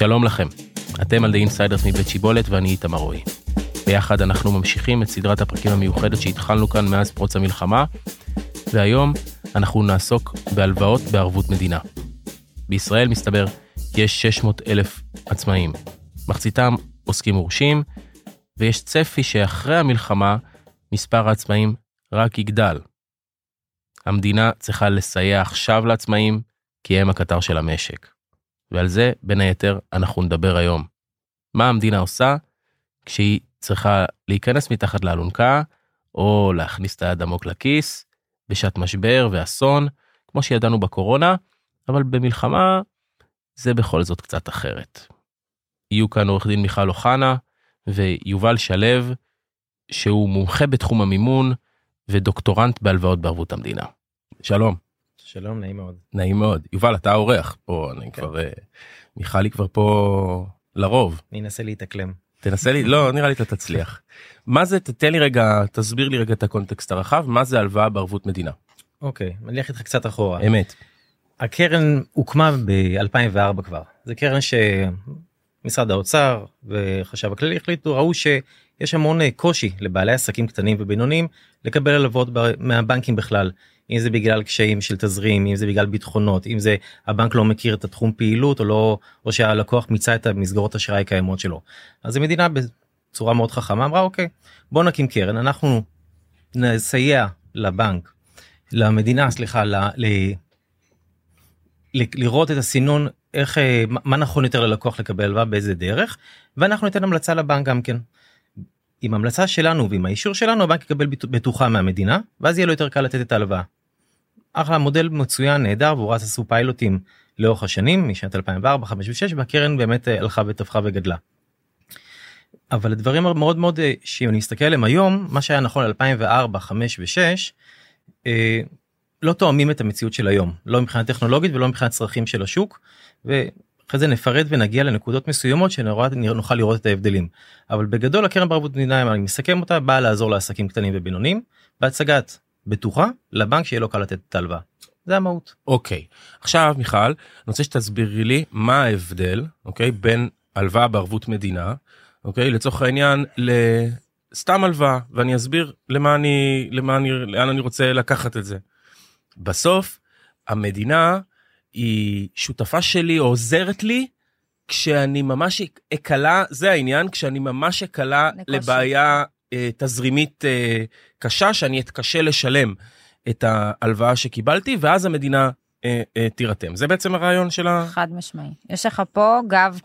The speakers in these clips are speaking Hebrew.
שלום לכם, אתם על The Insiders מבית שיבולת ואני איתמר רועי. ביחד אנחנו ממשיכים את סדרת הפרקים המיוחדת שהתחלנו כאן מאז פרוץ המלחמה, והיום אנחנו נעסוק בהלוואות בערבות מדינה. בישראל מסתבר יש 600 אלף עצמאים, מחציתם עוסקים מורשים, ויש צפי שאחרי המלחמה מספר העצמאים רק יגדל. המדינה צריכה לסייע עכשיו לעצמאים, כי הם הקטר של המשק. ועל זה, בין היתר, אנחנו נדבר היום. מה המדינה עושה כשהיא צריכה להיכנס מתחת לאלונקה, או להכניס את היד עמוק לכיס, בשעת משבר ואסון, כמו שידענו בקורונה, אבל במלחמה זה בכל זאת קצת אחרת. יהיו כאן עורך דין מיכל אוחנה ויובל שלו, שהוא מומחה בתחום המימון ודוקטורנט בהלוואות בערבות המדינה. שלום. שלום, נעים מאוד. נעים מאוד. יובל, אתה האורח פה, אני כן. כבר... אה, מיכל היא כבר פה לרוב. אני אנסה להתאקלם. תנסה לי, לא, נראה לי אתה תצליח. מה זה, תתן לי רגע, תסביר לי רגע את הקונטקסט הרחב, מה זה הלוואה בערבות מדינה? אוקיי, אני אלך איתך קצת אחורה. אמת. הקרן הוקמה ב-2004 כבר. זו קרן שמשרד האוצר וחשב הכללי החליטו, ראו שיש המון אה, קושי לבעלי עסקים קטנים ובינוניים לקבל הלוואות מהבנקים בכלל. אם זה בגלל קשיים של תזרים, אם זה בגלל ביטחונות, אם זה הבנק לא מכיר את התחום פעילות או לא, או שהלקוח מיצה את המסגרות אשראי הקיימות שלו. אז המדינה בצורה מאוד חכמה אמרה אוקיי, בוא נקים קרן, אנחנו נסייע לבנק, למדינה, סליחה, ל, ל, ל, לראות את הסינון, איך, אה, מה נכון יותר ללקוח לקבל הלוואה, באיזה דרך, ואנחנו ניתן המלצה לבנק גם כן. עם המלצה שלנו ועם האישור שלנו הבנק יקבל בט- בטוחה מהמדינה ואז יהיה לו יותר קל לתת את ההלוואה. אחלה מודל מצוין נהדר והוא רץ עשו פיילוטים לאורך השנים משנת 2004 5 ו6 והקרן באמת אה, הלכה ותפחה וגדלה. אבל הדברים המאוד מאוד אה, שאם אני מסתכל עליהם היום מה שהיה נכון 2004 5 ו6 אה, לא תואמים את המציאות של היום לא מבחינה טכנולוגית ולא מבחינת צרכים של השוק. ואחרי זה נפרט ונגיע לנקודות מסוימות שנוכל לראות את ההבדלים. אבל בגדול הקרן בערבות מדינה אם אני מסכם אותה באה לעזור לעסקים קטנים ובינוניים בהצגת בטוחה לבנק שיהיה לו קל לתת את ההלוואה. זה המהות. אוקיי. עכשיו, מיכל, אני רוצה שתסבירי לי מה ההבדל, אוקיי, בין הלוואה בערבות מדינה, אוקיי, לצורך העניין, לסתם הלוואה, ואני אסביר למה אני, למה אני, לאן אני רוצה לקחת את זה. בסוף, המדינה היא שותפה שלי או עוזרת לי כשאני ממש אקלה, זה העניין, כשאני ממש אקלה לקושי. לבעיה תזרימית אה, קשה, שאני אתקשה לשלם את ההלוואה שקיבלתי, ואז המדינה אה, אה, תירתם. זה בעצם הרעיון של ה... חד משמעי. יש לך פה גב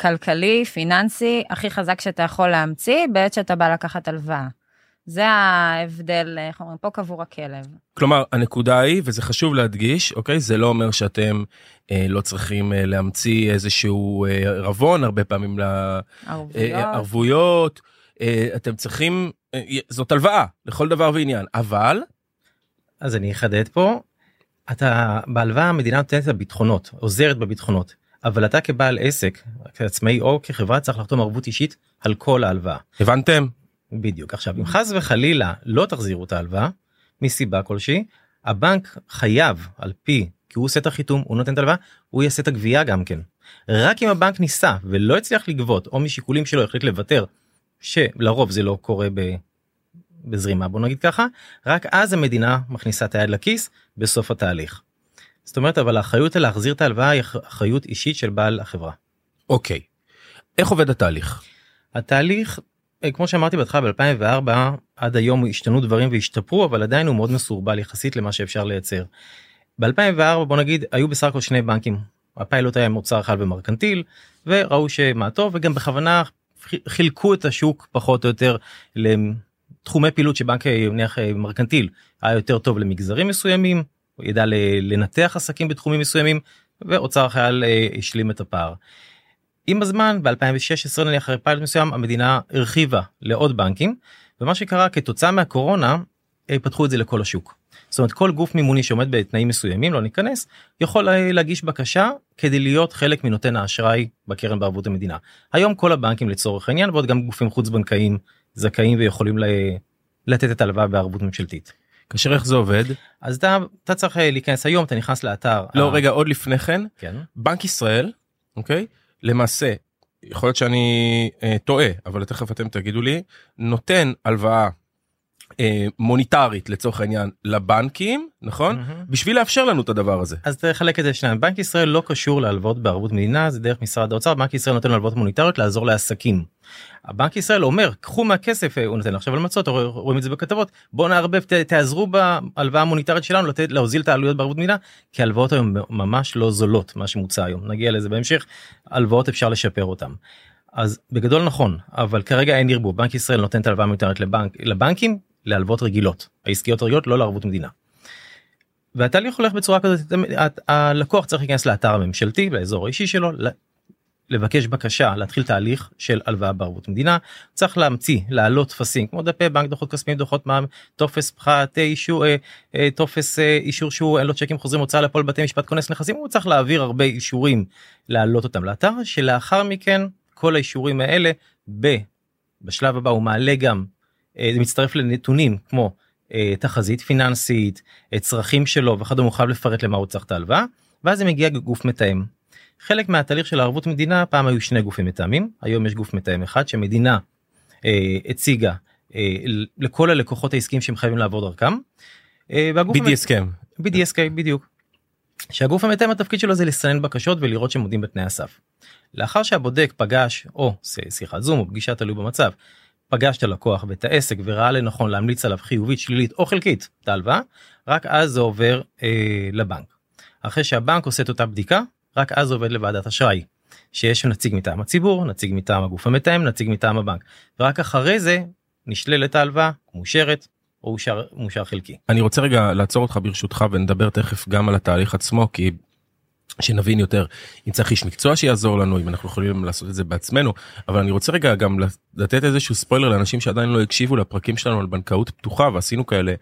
כלכלי, פיננסי, הכי חזק שאתה יכול להמציא בעת שאתה בא לקחת הלוואה. זה ההבדל, איך אומרים, פה קבור הכלב. כלומר, הנקודה היא, וזה חשוב להדגיש, אוקיי? זה לא אומר שאתם אה, לא צריכים אה, להמציא איזשהו אה, רבון, הרבה פעמים ערבויות. לערבויות. אה, אתם צריכים, אה, זאת הלוואה לכל דבר ועניין, אבל אז אני אחדד פה. אתה בהלוואה המדינה נותנת את הביטחונות עוזרת בביטחונות אבל אתה כבעל עסק כעצמאי או כחברה צריך לחתום ערבות אישית על כל ההלוואה. הבנתם? בדיוק עכשיו אם חס וחלילה לא תחזירו את ההלוואה מסיבה כלשהי הבנק חייב על פי כי הוא עושה את החיתום הוא נותן את ההלוואה הוא יעשה את הגבייה גם כן. רק אם הבנק ניסה ולא הצליח לגבות או משיקולים שלו החליט לוותר שלרוב זה לא קורה ב... בזרימה בוא נגיד ככה רק אז המדינה מכניסה את היד לכיס בסוף התהליך. זאת אומרת אבל האחריות על להחזיר את ההלוואה היא אח- אחריות אישית של בעל החברה. אוקיי. איך עובד התהליך? התהליך אה, כמו שאמרתי בהתחלה ב2004 עד היום השתנו דברים והשתפרו אבל עדיין הוא מאוד מסורבל יחסית למה שאפשר לייצר. ב2004 בוא נגיד היו בסך הכל שני בנקים הפיילוט היה עם אוצר אחד ומרקנטיל וראו שמה טוב וגם בכוונה חילקו את השוק פחות או יותר לתחומי פעילות שבנק אה, נניח אה, מרקנטיל היה יותר טוב למגזרים מסוימים הוא ידע לנתח עסקים בתחומים מסוימים ואוצר החייל אה, השלים את הפער. עם הזמן ב2016 נניח אחרי פיילוט מסוים המדינה הרחיבה לעוד בנקים ומה שקרה כתוצאה מהקורונה פתחו את זה לכל השוק. זאת אומרת כל גוף מימוני שעומד בתנאים מסוימים לא ניכנס יכול להגיש בקשה כדי להיות חלק מנותן האשראי בקרן בערבות המדינה. היום כל הבנקים לצורך העניין ועוד גם גופים חוץ בנקאיים זכאים ויכולים ל- לתת את ההלוואה בערבות ממשלתית. כאשר איך זה עובד? אז אתה, אתה צריך אה, להיכנס היום אתה נכנס לאתר. לא ה- רגע עוד לפני כן כן. בנק ישראל אוקיי למעשה, יכול להיות שאני אה, טועה, אבל תכף אתם תגידו לי, נותן הלוואה אה, מוניטרית לצורך העניין לבנקים, נכון? מהמם. בשביל לאפשר לנו את הדבר הזה. אז תחלק את זה לשניים בנק ישראל לא קשור להלוואות בערבות מדינה זה דרך משרד האוצר בנק ישראל נותן הלוואות מוניטריות לעזור לעסקים. הבנק ישראל אומר קחו מהכסף אה, הוא נותן עכשיו על מצות רוא- רואים את זה בכתבות בוא נערבב ת- תעזרו בהלוואה המוניטרית שלנו לתת להוזיל את העלויות בערבות מדינה כי הלוואות היום ממש לא זולות מה שמוצע היום נגיע לזה בהמשך הלוואות אפשר לשפר אותם. אז בגדול נכון אבל כרגע אין ערבוב בנק ישראל נותן את ההלוואה המוניטרית לבנק לבנקים להלוואות רגילות העסקיות הרגילות לא לערבות מדינה. והתהליך הולך בצורה כזאת ה- הלקוח צריך להיכנס לאתר הממשלתי באזור האישי שלו לבקש בקשה להתחיל תהליך של הלוואה בערבות מדינה צריך להמציא להעלות טפסים כמו דפי בנק דוחות כספיים דוחות מע"מ טופס פחת אישור אה, אה, טופס אה, אישור שהוא אין לו צ'קים חוזרים הוצאה לפועל בתי משפט כונס נכסים הוא צריך להעביר הרבה אישורים להעלות אותם לאתר שלאחר מכן כל האישורים האלה ב, בשלב הבא הוא מעלה גם זה מצטרף לנתונים כמו אה, תחזית פיננסית, אה, צרכים שלו וכדומה, הוא חייב לפרט למה הוא צריך את ההלוואה, ואז זה מגיע גוף מתאם. חלק מהתהליך של הערבות מדינה פעם היו שני גופים מתאמים, היום יש גוף מתאם אחד שמדינה אה, הציגה אה, לכל הלקוחות העסקיים שהם חייבים לעבור דרכם. אה, בדיוק הסכם. BDSK בדיוק. שהגוף המתאם התפקיד שלו זה לסנן בקשות ולראות שהם עומדים בתנאי הסף. לאחר שהבודק פגש או שיחת זום או פגישה תלוי במצב פגש את הלקוח ואת העסק וראה לנכון להמליץ עליו חיובית שלילית או חלקית את ההלוואה רק אז זה עובר אה, לבנק. אחרי שהבנק עושה את אותה בדיקה רק אז עובד לוועדת אשראי. שיש נציג מטעם הציבור נציג מטעם הגוף המתאם נציג מטעם הבנק ורק אחרי זה נשללת ההלוואה מאושרת או אושר, מאושר חלקי. אני רוצה רגע לעצור אותך ברשותך ונדבר תכף גם על התהליך עצמו כי שנבין יותר אם צריך איש מקצוע שיעזור לנו אם אנחנו יכולים לעשות את זה בעצמנו אבל אני רוצה רגע גם לתת איזשהו ספוילר לאנשים שעדיין לא הקשיבו לפרקים שלנו על בנקאות פתוחה ועשינו כאלה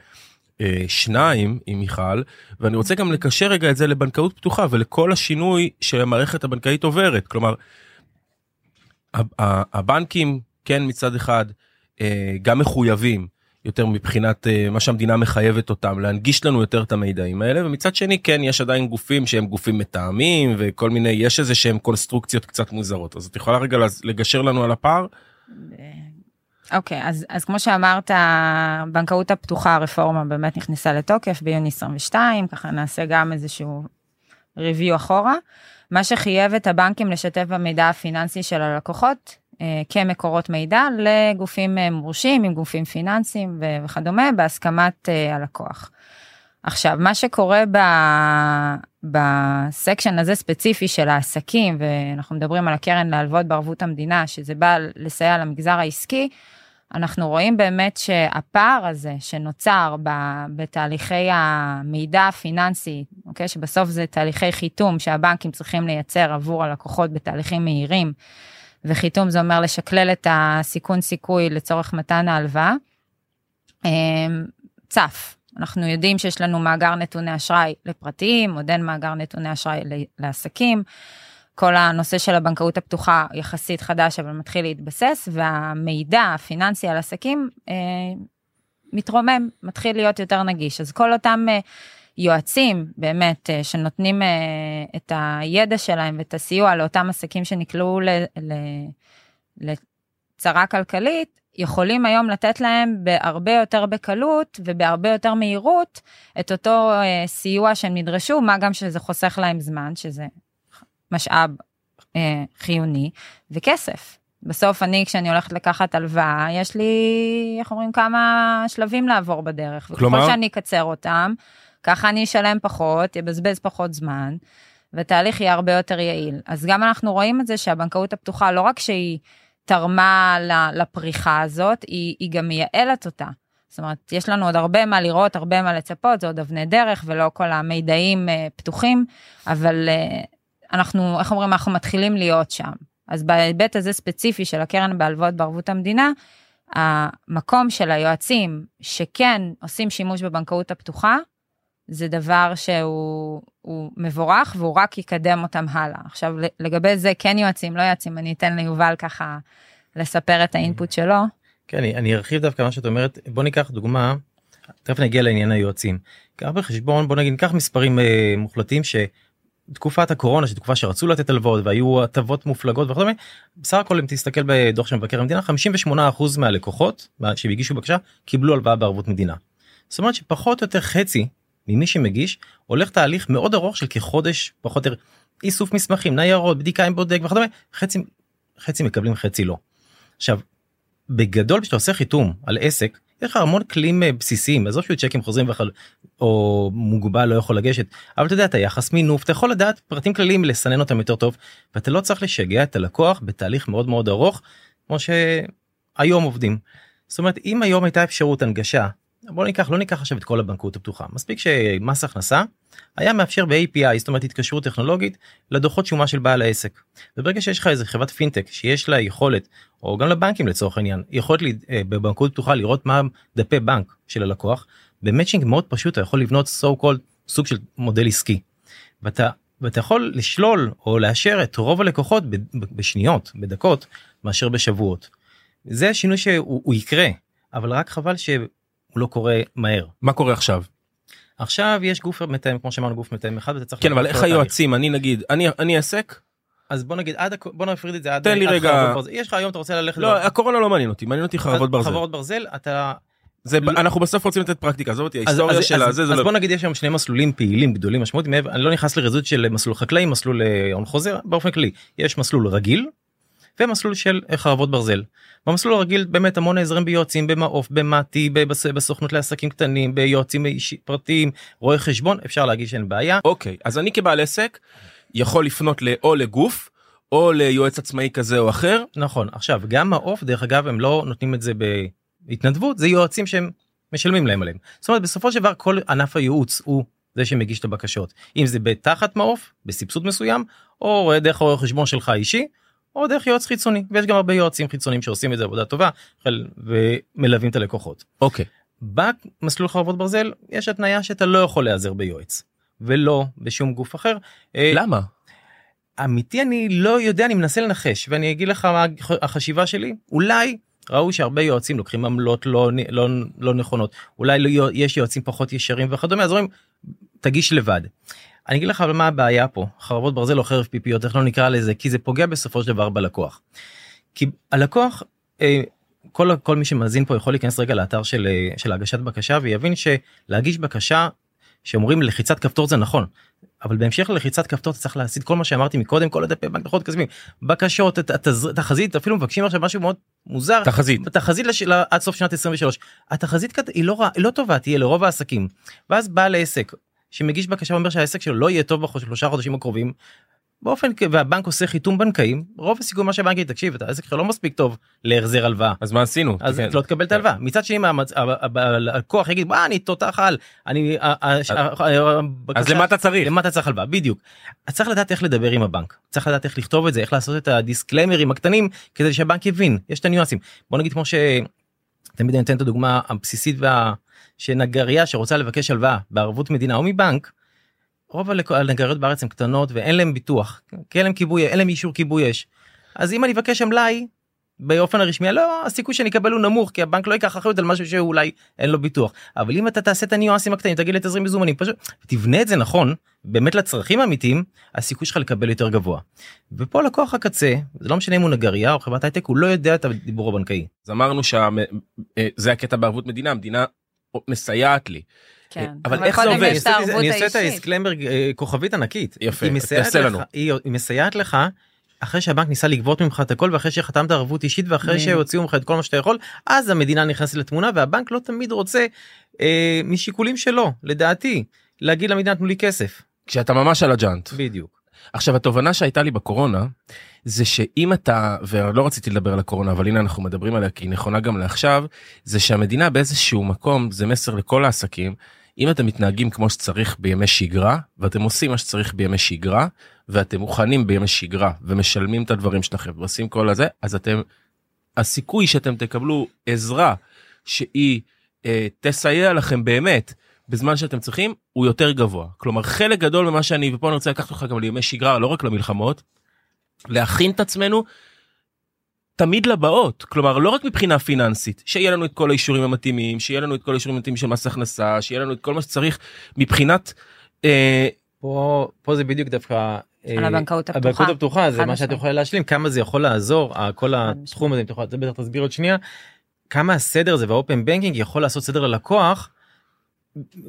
אה, שניים עם מיכל ואני רוצה גם לקשר רגע את זה לבנקאות פתוחה ולכל השינוי שהמערכת הבנקאית עוברת כלומר. הבנקים כן מצד אחד אה, גם מחויבים יותר מבחינת אה, מה שהמדינה מחייבת אותם להנגיש לנו יותר את המידעים האלה ומצד שני כן יש עדיין גופים שהם גופים מתאמים וכל מיני יש איזה שהם קונסטרוקציות קצת מוזרות אז את יכולה רגע לגשר לנו על הפער אוקיי, אז, אז כמו שאמרת, הבנקאות הפתוחה, הרפורמה באמת נכנסה לתוקף ביוני 22, ככה נעשה גם איזשהו ריוויו אחורה. מה שחייב את הבנקים לשתף במידע הפיננסי של הלקוחות אה, כמקורות מידע לגופים אה, מורשים עם גופים פיננסיים וכדומה בהסכמת אה, הלקוח. עכשיו מה שקורה ב... בסקשן הזה ספציפי של העסקים ואנחנו מדברים על הקרן להלוואות בערבות המדינה שזה בא לסייע למגזר העסקי אנחנו רואים באמת שהפער הזה שנוצר ב- בתהליכי המידע הפיננסי, אוקיי, שבסוף זה תהליכי חיתום שהבנקים צריכים לייצר עבור הלקוחות בתהליכים מהירים, וחיתום זה אומר לשקלל את הסיכון סיכוי לצורך מתן ההלוואה, אמ, צף. אנחנו יודעים שיש לנו מאגר נתוני אשראי לפרטיים, עוד אין מאגר נתוני אשראי לעסקים. כל הנושא של הבנקאות הפתוחה יחסית חדש אבל מתחיל להתבסס והמידע הפיננסי על עסקים אה, מתרומם מתחיל להיות יותר נגיש אז כל אותם אה, יועצים באמת אה, שנותנים אה, את הידע שלהם ואת הסיוע לאותם עסקים שנקלעו ל, ל, לצרה כלכלית יכולים היום לתת להם בהרבה יותר בקלות ובהרבה יותר מהירות את אותו אה, סיוע שהם נדרשו מה גם שזה חוסך להם זמן שזה משאב חיוני וכסף. בסוף אני כשאני הולכת לקחת הלוואה יש לי איך אומרים כמה שלבים לעבור בדרך כלומר? וככל שאני אקצר אותם ככה אני אשלם פחות יבזבז פחות זמן ותהליך יהיה הרבה יותר יעיל אז גם אנחנו רואים את זה שהבנקאות הפתוחה לא רק שהיא תרמה לפריחה הזאת היא, היא גם מייעלת אותה. זאת אומרת יש לנו עוד הרבה מה לראות הרבה מה לצפות זה עוד אבני דרך ולא כל המידעים אה, פתוחים אבל אה, אנחנו איך אומרים אנחנו מתחילים להיות שם אז בהיבט הזה ספציפי של הקרן בהלוואות בערבות המדינה המקום של היועצים שכן עושים שימוש בבנקאות הפתוחה זה דבר שהוא הוא מבורך והוא רק יקדם אותם הלאה עכשיו לגבי זה כן יועצים לא יועצים אני אתן ליובל ככה לספר את האינפוט שלו. כן אני, אני ארחיב דווקא מה שאת אומרת בוא ניקח דוגמה תכף נגיע לעניין היועצים. קח בחשבון בוא נגיד ניקח מספרים אה, מוחלטים תקופת הקורונה שתקופה שרצו לתת הלוואות והיו הטבות מופלגות וכדומה בסך הכל אם תסתכל בדוח של מבקר המדינה 58% מהלקוחות שהגישו בקשה קיבלו הלוואה בערבות מדינה. זאת אומרת שפחות או יותר חצי ממי שמגיש הולך תהליך מאוד ארוך של כחודש פחות או יותר איסוף מסמכים ניירות בדיקה עם בודק וכדומה חצי חצי מקבלים חצי לא. עכשיו בגדול כשאתה עושה חיתום על עסק יש לך המון כלים אה, בסיסיים עזוב שהוא צ'קים חוזרים בכלל או מוגבל לא יכול לגשת אבל אתה יודע את היחס מינוף אתה יכול לדעת פרטים כלליים לסנן אותם יותר טוב ואתה לא צריך לשגע את הלקוח בתהליך מאוד מאוד ארוך כמו שהיום עובדים. זאת אומרת אם היום הייתה אפשרות הנגשה בוא ניקח לא ניקח עכשיו את כל הבנקאות הפתוחה מספיק שמס הכנסה היה מאפשר ב-API זאת אומרת התקשרות טכנולוגית לדוחות שומה של בעל העסק. וברגע שיש לך איזה חברת פינטק שיש לה יכולת או גם לבנקים לצורך העניין יכולת לי, אה, בבנקאות פתוחה לראות מה דפי בנק של הלקוח במצ'ינג מאוד פשוט אתה יכול לבנות so called סוג של מודל עסקי. ואתה ואתה יכול לשלול או לאשר את רוב הלקוחות בשניות בדקות מאשר בשבועות. זה שינוי שהוא יקרה אבל רק חבל ש... הוא לא קורה מהר. מה קורה עכשיו? עכשיו יש גוף מתאם כמו שאמרנו גוף מתאם אחד ואתה צריך כן אבל איך היועצים אני נגיד אני אני עסק. אז בוא נגיד עד בוא נפריד את זה עד תן לי רגע יש לך היום אתה רוצה ללכת לא הקורונה לא מעניין אותי מעניין אותי חרבות ברזל חרבות ברזל אתה זה אנחנו בסוף רוצים לתת פרקטיקה עזוב אותי ההיסטוריה של הזה אז לא- בוא נגיד יש שם שני מסלולים פעילים גדולים משמעותיים אני לא נכנס לרזות של מסלול חקלאי מסלול אה, הון חוזר באופן כללי יש מסלול רגיל ומסלול של חרבות ברזל. במסלול הרגיל באמת המון נעזרים ביועצים במעוף במטי בסוכנות לעסקים קטנים ביועצים פרטיים רואי חשבון אפשר להגיש אין בעיה. אוקיי אז אני כבעל עסק יכול לפנות או לגוף או ליועץ עצמאי כזה או אחר. נכון עכשיו גם מעוף דרך אגב הם לא נותנים את זה בהתנדבות זה יועצים שהם משלמים להם עליהם. זאת אומרת בסופו של דבר כל ענף הייעוץ הוא זה שמגיש את הבקשות אם זה בתחת מעוף בסבסוד מסוים או דרך רואה חשבון שלך אישי או דרך יועץ חיצוני ויש גם הרבה יועצים חיצוניים שעושים את זה עבודה טובה ומלווים את הלקוחות. אוקיי. במסלול חרבות ברזל יש התניה שאתה לא יכול להיעזר ביועץ ולא בשום גוף אחר. אה, למה? אמיתי אני לא יודע אני מנסה לנחש ואני אגיד לך מה החשיבה שלי אולי ראו שהרבה יועצים לוקחים עמלות לא, לא, לא נכונות אולי לא, יש יועצים פחות ישרים וכדומה אז אומרים תגיש לבד. אני אגיד לך אבל מה הבעיה פה חרבות ברזל או חרב פיפיות איך לא נקרא לזה כי זה פוגע בסופו של דבר בלקוח. כי הלקוח אה, כל כל מי שמאזין פה יכול להיכנס רגע לאתר של אה, של הגשת בקשה ויבין שלהגיש בקשה שאומרים לחיצת כפתור זה נכון אבל בהמשך ללחיצת כפתור אתה צריך להסיט כל מה שאמרתי מקודם כל הדפי בנק דוחות כספיים בקשות תחזית אפילו מבקשים עכשיו משהו מאוד מוזר. תחזית. תחזית לשל... עד סוף שנת 23 התחזית היא לא, לא טובה תהיה לרוב העסקים. ואז בעל עסק שמגיש בקשה ואומר שהעסק שלו לא יהיה טוב בשלושה חודשים הקרובים. באופן והבנק עושה חיתום בנקאים רוב הסיכוי מה שהבנק יגיד תקשיב אתה העסק שלך לא מספיק טוב להחזר הלוואה אז מה עשינו אז כן. לא תקבל את ההלוואה מצד שני הלקוח יגיד מה אני תותח על אני אז למה אתה צריך למה אתה צריך הלוואה בדיוק. צריך לדעת איך לדבר עם הבנק צריך לדעת איך לכתוב את זה איך לעשות את הדיסקליימרים הקטנים כדי שהבנק יבין יש את הניואנסים בוא נגיד כמו שתמיד אני אתן את הדוגמה הבסיסית וה. שנגריה שרוצה לבקש הלוואה בערבות מדינה או מבנק. רוב הנגריות בארץ הן קטנות ואין להם ביטוח כי אין להם כיבוי אין להם אישור כיבוי אש. אז אם אני אבקש המלאי באופן הרשמי לא הסיכוי שאני אקבל הוא נמוך כי הבנק לא ייקח אחריות על משהו שאולי אין לו ביטוח אבל אם אתה תעשה את הניואנסים הקטנים תגיד לי תזרים מזומנים פשוט תבנה את זה נכון באמת לצרכים האמיתיים הסיכוי שלך לקבל יותר גבוה. ופה לקוח הקצה זה לא משנה אם הוא נגריה או חברת הייטק הוא לא יודע את הדיבור הבנקאי. אז אמרנו שזה אה, הקטע בערבות מדינה המדינה מסייעת לי. כן. אבל איך זה עובד? אני עושה את הדיסקלמר אה, כוכבית ענקית. יפה, תעשה לנו. היא מסייעת לך אחרי שהבנק ניסה לגבות ממך את הכל ואחרי שחתמת ערבות אישית ואחרי שהוציאו ממך את כל מה שאתה יכול אז המדינה נכנסת לתמונה והבנק לא תמיד רוצה אה, משיקולים שלו לדעתי להגיד למדינה תנו לי כסף. כשאתה ממש על הג'אנט. בדיוק. עכשיו התובנה שהייתה לי בקורונה זה שאם אתה ולא רציתי לדבר על הקורונה אבל הנה אנחנו מדברים עליה כי היא נכונה גם לעכשיו זה שהמדינה באיזשהו מקום זה מסר לכל העסקים אם אתם מתנהגים כמו שצריך בימי שגרה ואתם עושים מה שצריך בימי שגרה ואתם מוכנים בימי שגרה ומשלמים את הדברים שלכם ועושים כל הזה אז אתם הסיכוי שאתם תקבלו עזרה שהיא אה, תסייע לכם באמת בזמן שאתם צריכים הוא יותר גבוה כלומר חלק גדול ממה שאני ופה אני רוצה לקחת אותך גם לימי שגרה לא רק למלחמות. להכין את עצמנו תמיד לבאות כלומר לא רק מבחינה פיננסית שיהיה לנו את כל האישורים המתאימים שיהיה לנו את כל האישורים המתאימים של מס הכנסה שיהיה לנו את כל מה שצריך מבחינת. אה, פה פה זה בדיוק דווקא על אה, הבנקאות הפתוחה. הבנקאות הפתוחה זה מה שאת. יכולה להשלים כמה זה יכול לעזור כל התחום הזה אם תוכל זה בטח תסביר עוד שנייה כמה הסדר הזה והאופן בנקינג יכול לעשות סדר ללקוח.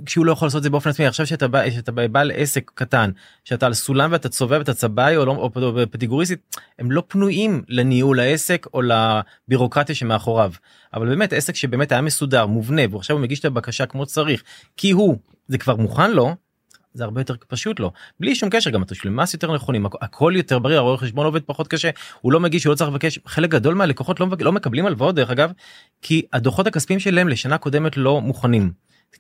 כשהוא לא יכול לעשות את זה באופן עצמי עכשיו שאתה בא שאתה בעל עסק קטן שאתה על סולם ואתה צובע ואתה צבעי או לא או פטיגוריסטית הם לא פנויים לניהול העסק או לבירוקרטיה שמאחוריו אבל באמת עסק שבאמת היה מסודר מובנה ועכשיו הוא מגיש את הבקשה כמו שצריך כי הוא זה כבר מוכן לו. זה הרבה יותר פשוט לו בלי שום קשר גם התשלומי מס יותר נכונים הכ- הכל יותר בריא הרואה חשבון עובד פחות קשה הוא לא מגיש הוא לא צריך לבקש חלק גדול מהלקוחות לא, לא מקבלים הלוואות דרך אגב כי הדוחות הכספיים שלהם לשנה קודמת לא מוכנים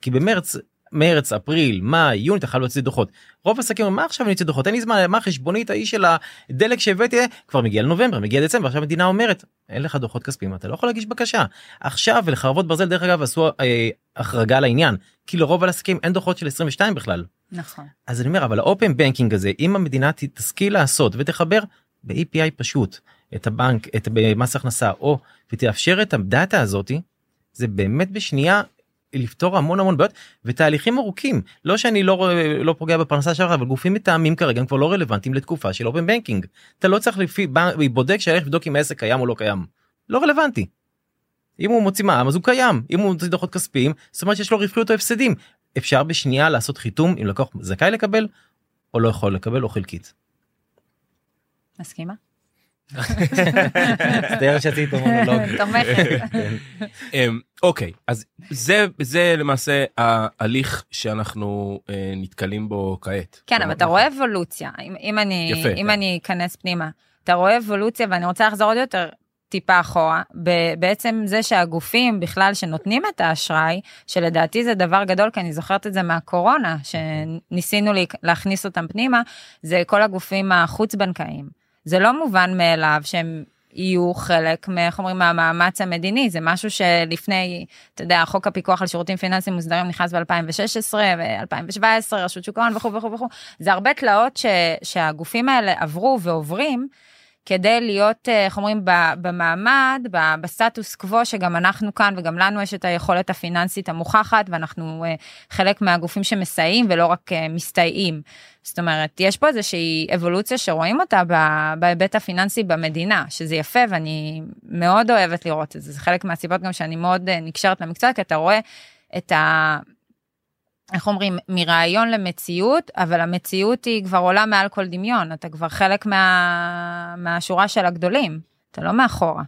כי במרץ מרץ אפריל מאי יוני אתה חייב להוציא דוחות. רוב אומרים מה עכשיו אני אוציא דוחות? אין לי זמן מה החשבונית ההיא של הדלק שהבאתי כבר מגיע לנובמבר מגיע דצמבר. עכשיו המדינה אומרת אין לך דוחות כספיים אתה לא יכול להגיש בקשה. עכשיו ולחרבות ברזל דרך אגב עשו אה, החרגה לעניין כי לרוב העסקים אין דוחות של 22 בכלל. נכון. אז אני אומר אבל ה open banking הזה אם המדינה תשכיל לעשות ותחבר ב-API פשוט את הבנק את מס הכנסה או ותאפשר את ה data הזאתי זה באמת בשנייה לפתור המון המון בעיות ותהליכים ארוכים לא שאני לא לא פוגע בפרנסה שלך אבל גופים מתאמים כרגע הם כבר לא רלוונטיים לתקופה של open banking אתה לא צריך לפי בודק שהלך לבדוק אם העסק קיים או לא קיים לא רלוונטי. אם הוא מוציא מע"מ אז הוא קיים אם הוא מוציא דוחות כספיים זאת אומרת שיש לו רווחיות או הפסדים אפשר בשנייה לעשות חיתום אם לקוח זכאי לקבל או לא יכול לקבל או חלקית. מסכימה? מצטער שעשיתי את המונולוג. תומכת. כן. אמ, אוקיי אז זה למעשה ההליך שאנחנו אה, נתקלים בו כעת. כן, אבל אתה רואה אבולוציה. אם, אני, כן. אני אכנס פנימה, אתה רואה אבולוציה, ואני רוצה לחזור עוד יותר טיפה אחורה, בעצם זה שהגופים בכלל שנותנים את האשראי, שלדעתי זה דבר גדול, כי אני זוכרת את זה מהקורונה, שניסינו להכניס אותם פנימה, זה כל הגופים החוץ-בנקאיים. זה לא מובן מאליו שהם יהיו חלק, איך אומרים, מהמאמץ המדיני, זה משהו שלפני, אתה יודע, חוק הפיקוח על שירותים פיננסיים מוסדרים נכנס ב-2016 ו-2017, רשות שוק ההון וכו' וכו' וכו', זה הרבה תלאות ש, שהגופים האלה עברו ועוברים. כדי להיות, אה, איך אומרים, במעמד, בסטטוס קוו, שגם אנחנו כאן וגם לנו יש את היכולת הפיננסית המוכחת, ואנחנו אה, חלק מהגופים שמסייעים ולא רק אה, מסתייעים. זאת אומרת, יש פה איזושהי אבולוציה שרואים אותה בהיבט הפיננסי במדינה, שזה יפה ואני מאוד אוהבת לראות את זה. זה חלק מהסיבות גם שאני מאוד נקשרת למקצוע, כי אתה רואה את ה... איך אומרים, מרעיון למציאות, אבל המציאות היא כבר עולה מעל כל דמיון, אתה כבר חלק מה... מהשורה של הגדולים, אתה לא מאחורה.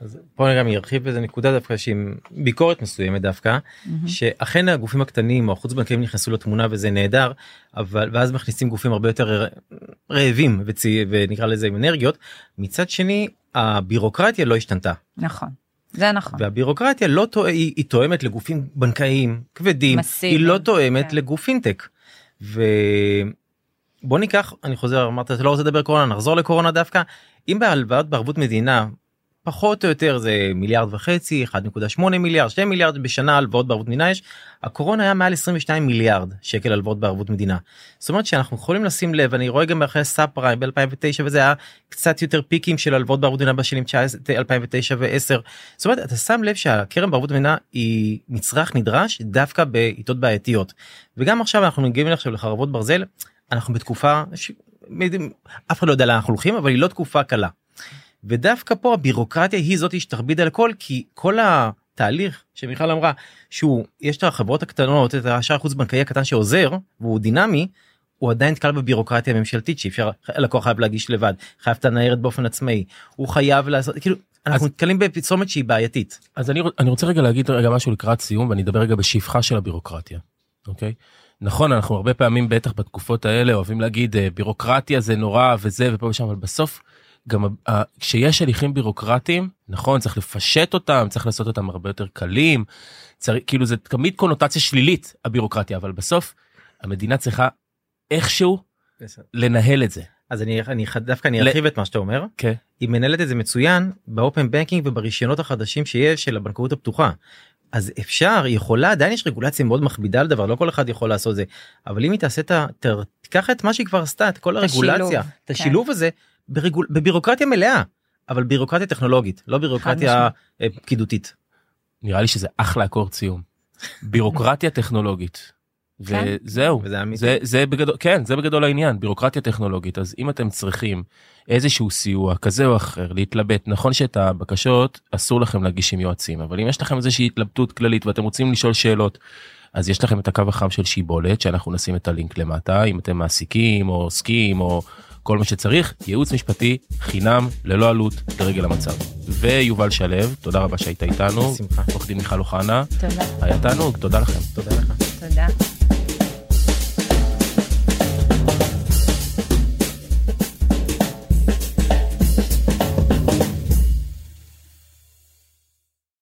אז פה אני גם ארחיב באיזה נקודה דווקא שהיא ביקורת מסוימת דווקא שאכן הגופים הקטנים או החוץ בנקאים נכנסו לתמונה וזה נהדר אבל ואז מכניסים גופים הרבה יותר רעבים וצי, ונקרא לזה עם אנרגיות. מצד שני הבירוקרטיה לא השתנתה. נכון, זה נכון. והבירוקרטיה לא תואמת היא, היא תואמת לגופים בנקאיים כבדים מסיביים, היא לא תואמת כן. לגוף פינטק. ובוא ניקח אני חוזר אמרת אתה לא רוצה לדבר קורונה נחזור לקורונה דווקא אם בהלוואות בערבות מדינה פחות או יותר זה מיליארד וחצי 1.8 מיליארד 2 מיליארד בשנה הלוואות בערבות מדינה יש הקורונה היה מעל 22 מיליארד שקל הלוואות בערבות מדינה. זאת אומרת שאנחנו יכולים לשים לב אני רואה גם אחרי סאב פריים ב2009 וזה היה קצת יותר פיקים של הלוואות בערבות מדינה בשנים 19, 2009 ו10. זאת אומרת אתה שם לב שהקרן בערבות מדינה היא מצרך נדרש דווקא בעיתות בעייתיות וגם עכשיו אנחנו מגיעים עכשיו לחרבות ברזל אנחנו בתקופה ש... אף אחד לא יודע לאן אנחנו הולכים אבל היא לא תקופה קלה. ודווקא פה הבירוקרטיה היא זאת שתכביד על הכל כי כל התהליך שמיכל אמרה שהוא יש את החברות הקטנות את האשראי החוץ בנקאי הקטן שעוזר והוא דינמי הוא עדיין נתקל בבירוקרטיה הממשלתית שאי אפשר הלקוח חייב להגיש לבד חייב את הניירת באופן עצמאי הוא חייב לעשות כאילו אנחנו אז- נתקלים בפרסומת שהיא בעייתית. אז אני, אני רוצה רגע להגיד רגע משהו לקראת סיום ואני אדבר רגע בשפחה של הבירוקרטיה. אוקיי? נכון אנחנו הרבה פעמים בטח בתקופות האלה אוהבים להגיד אה, בירוקרטיה זה נורא וזה ופה ושם אבל בסוף גם כשיש הליכים בירוקרטיים נכון צריך לפשט אותם צריך לעשות אותם הרבה יותר קלים צריך כאילו זה תמיד קונוטציה שלילית הבירוקרטיה אבל בסוף המדינה צריכה איכשהו לנהל את זה. אז אני אני דווקא אני ל- ארחיב את מה שאתה אומר כן. היא מנהלת את זה מצוין באופן בנקינג וברישיונות החדשים שיש של הבנקאות הפתוחה. אז אפשר היא יכולה עדיין יש רגולציה מאוד מכבידה על דבר לא כל אחד יכול לעשות זה אבל אם היא תעשה את ה... תיקח את מה שהיא כבר עשתה את כל הרגולציה כן. את השילוב הזה ברגול, בבירוקרטיה מלאה אבל בירוקרטיה טכנולוגית לא בירוקרטיה אה, פקידותית. נראה לי שזה אחלה אקורד סיום. בירוקרטיה טכנולוגית. כן. וזהו, וזה. זה, זה בגדול, כן, זה בגדול העניין, בירוקרטיה טכנולוגית. אז אם אתם צריכים איזשהו סיוע כזה או אחר להתלבט, נכון שאת הבקשות אסור לכם להגיש עם יועצים, אבל אם יש לכם איזושהי התלבטות כללית ואתם רוצים לשאול שאלות, אז יש לכם את הקו החם של שיבולת, שאנחנו נשים את הלינק למטה, אם אתם מעסיקים או עוסקים או כל מה שצריך, ייעוץ משפטי חינם, ללא עלות, לרגל המצב. ויובל שלו, תודה רבה שהיית איתנו, בשמחה. עורך דין מיכל אוחנה, תודה. היה תענוג, תודה לכם. תודה.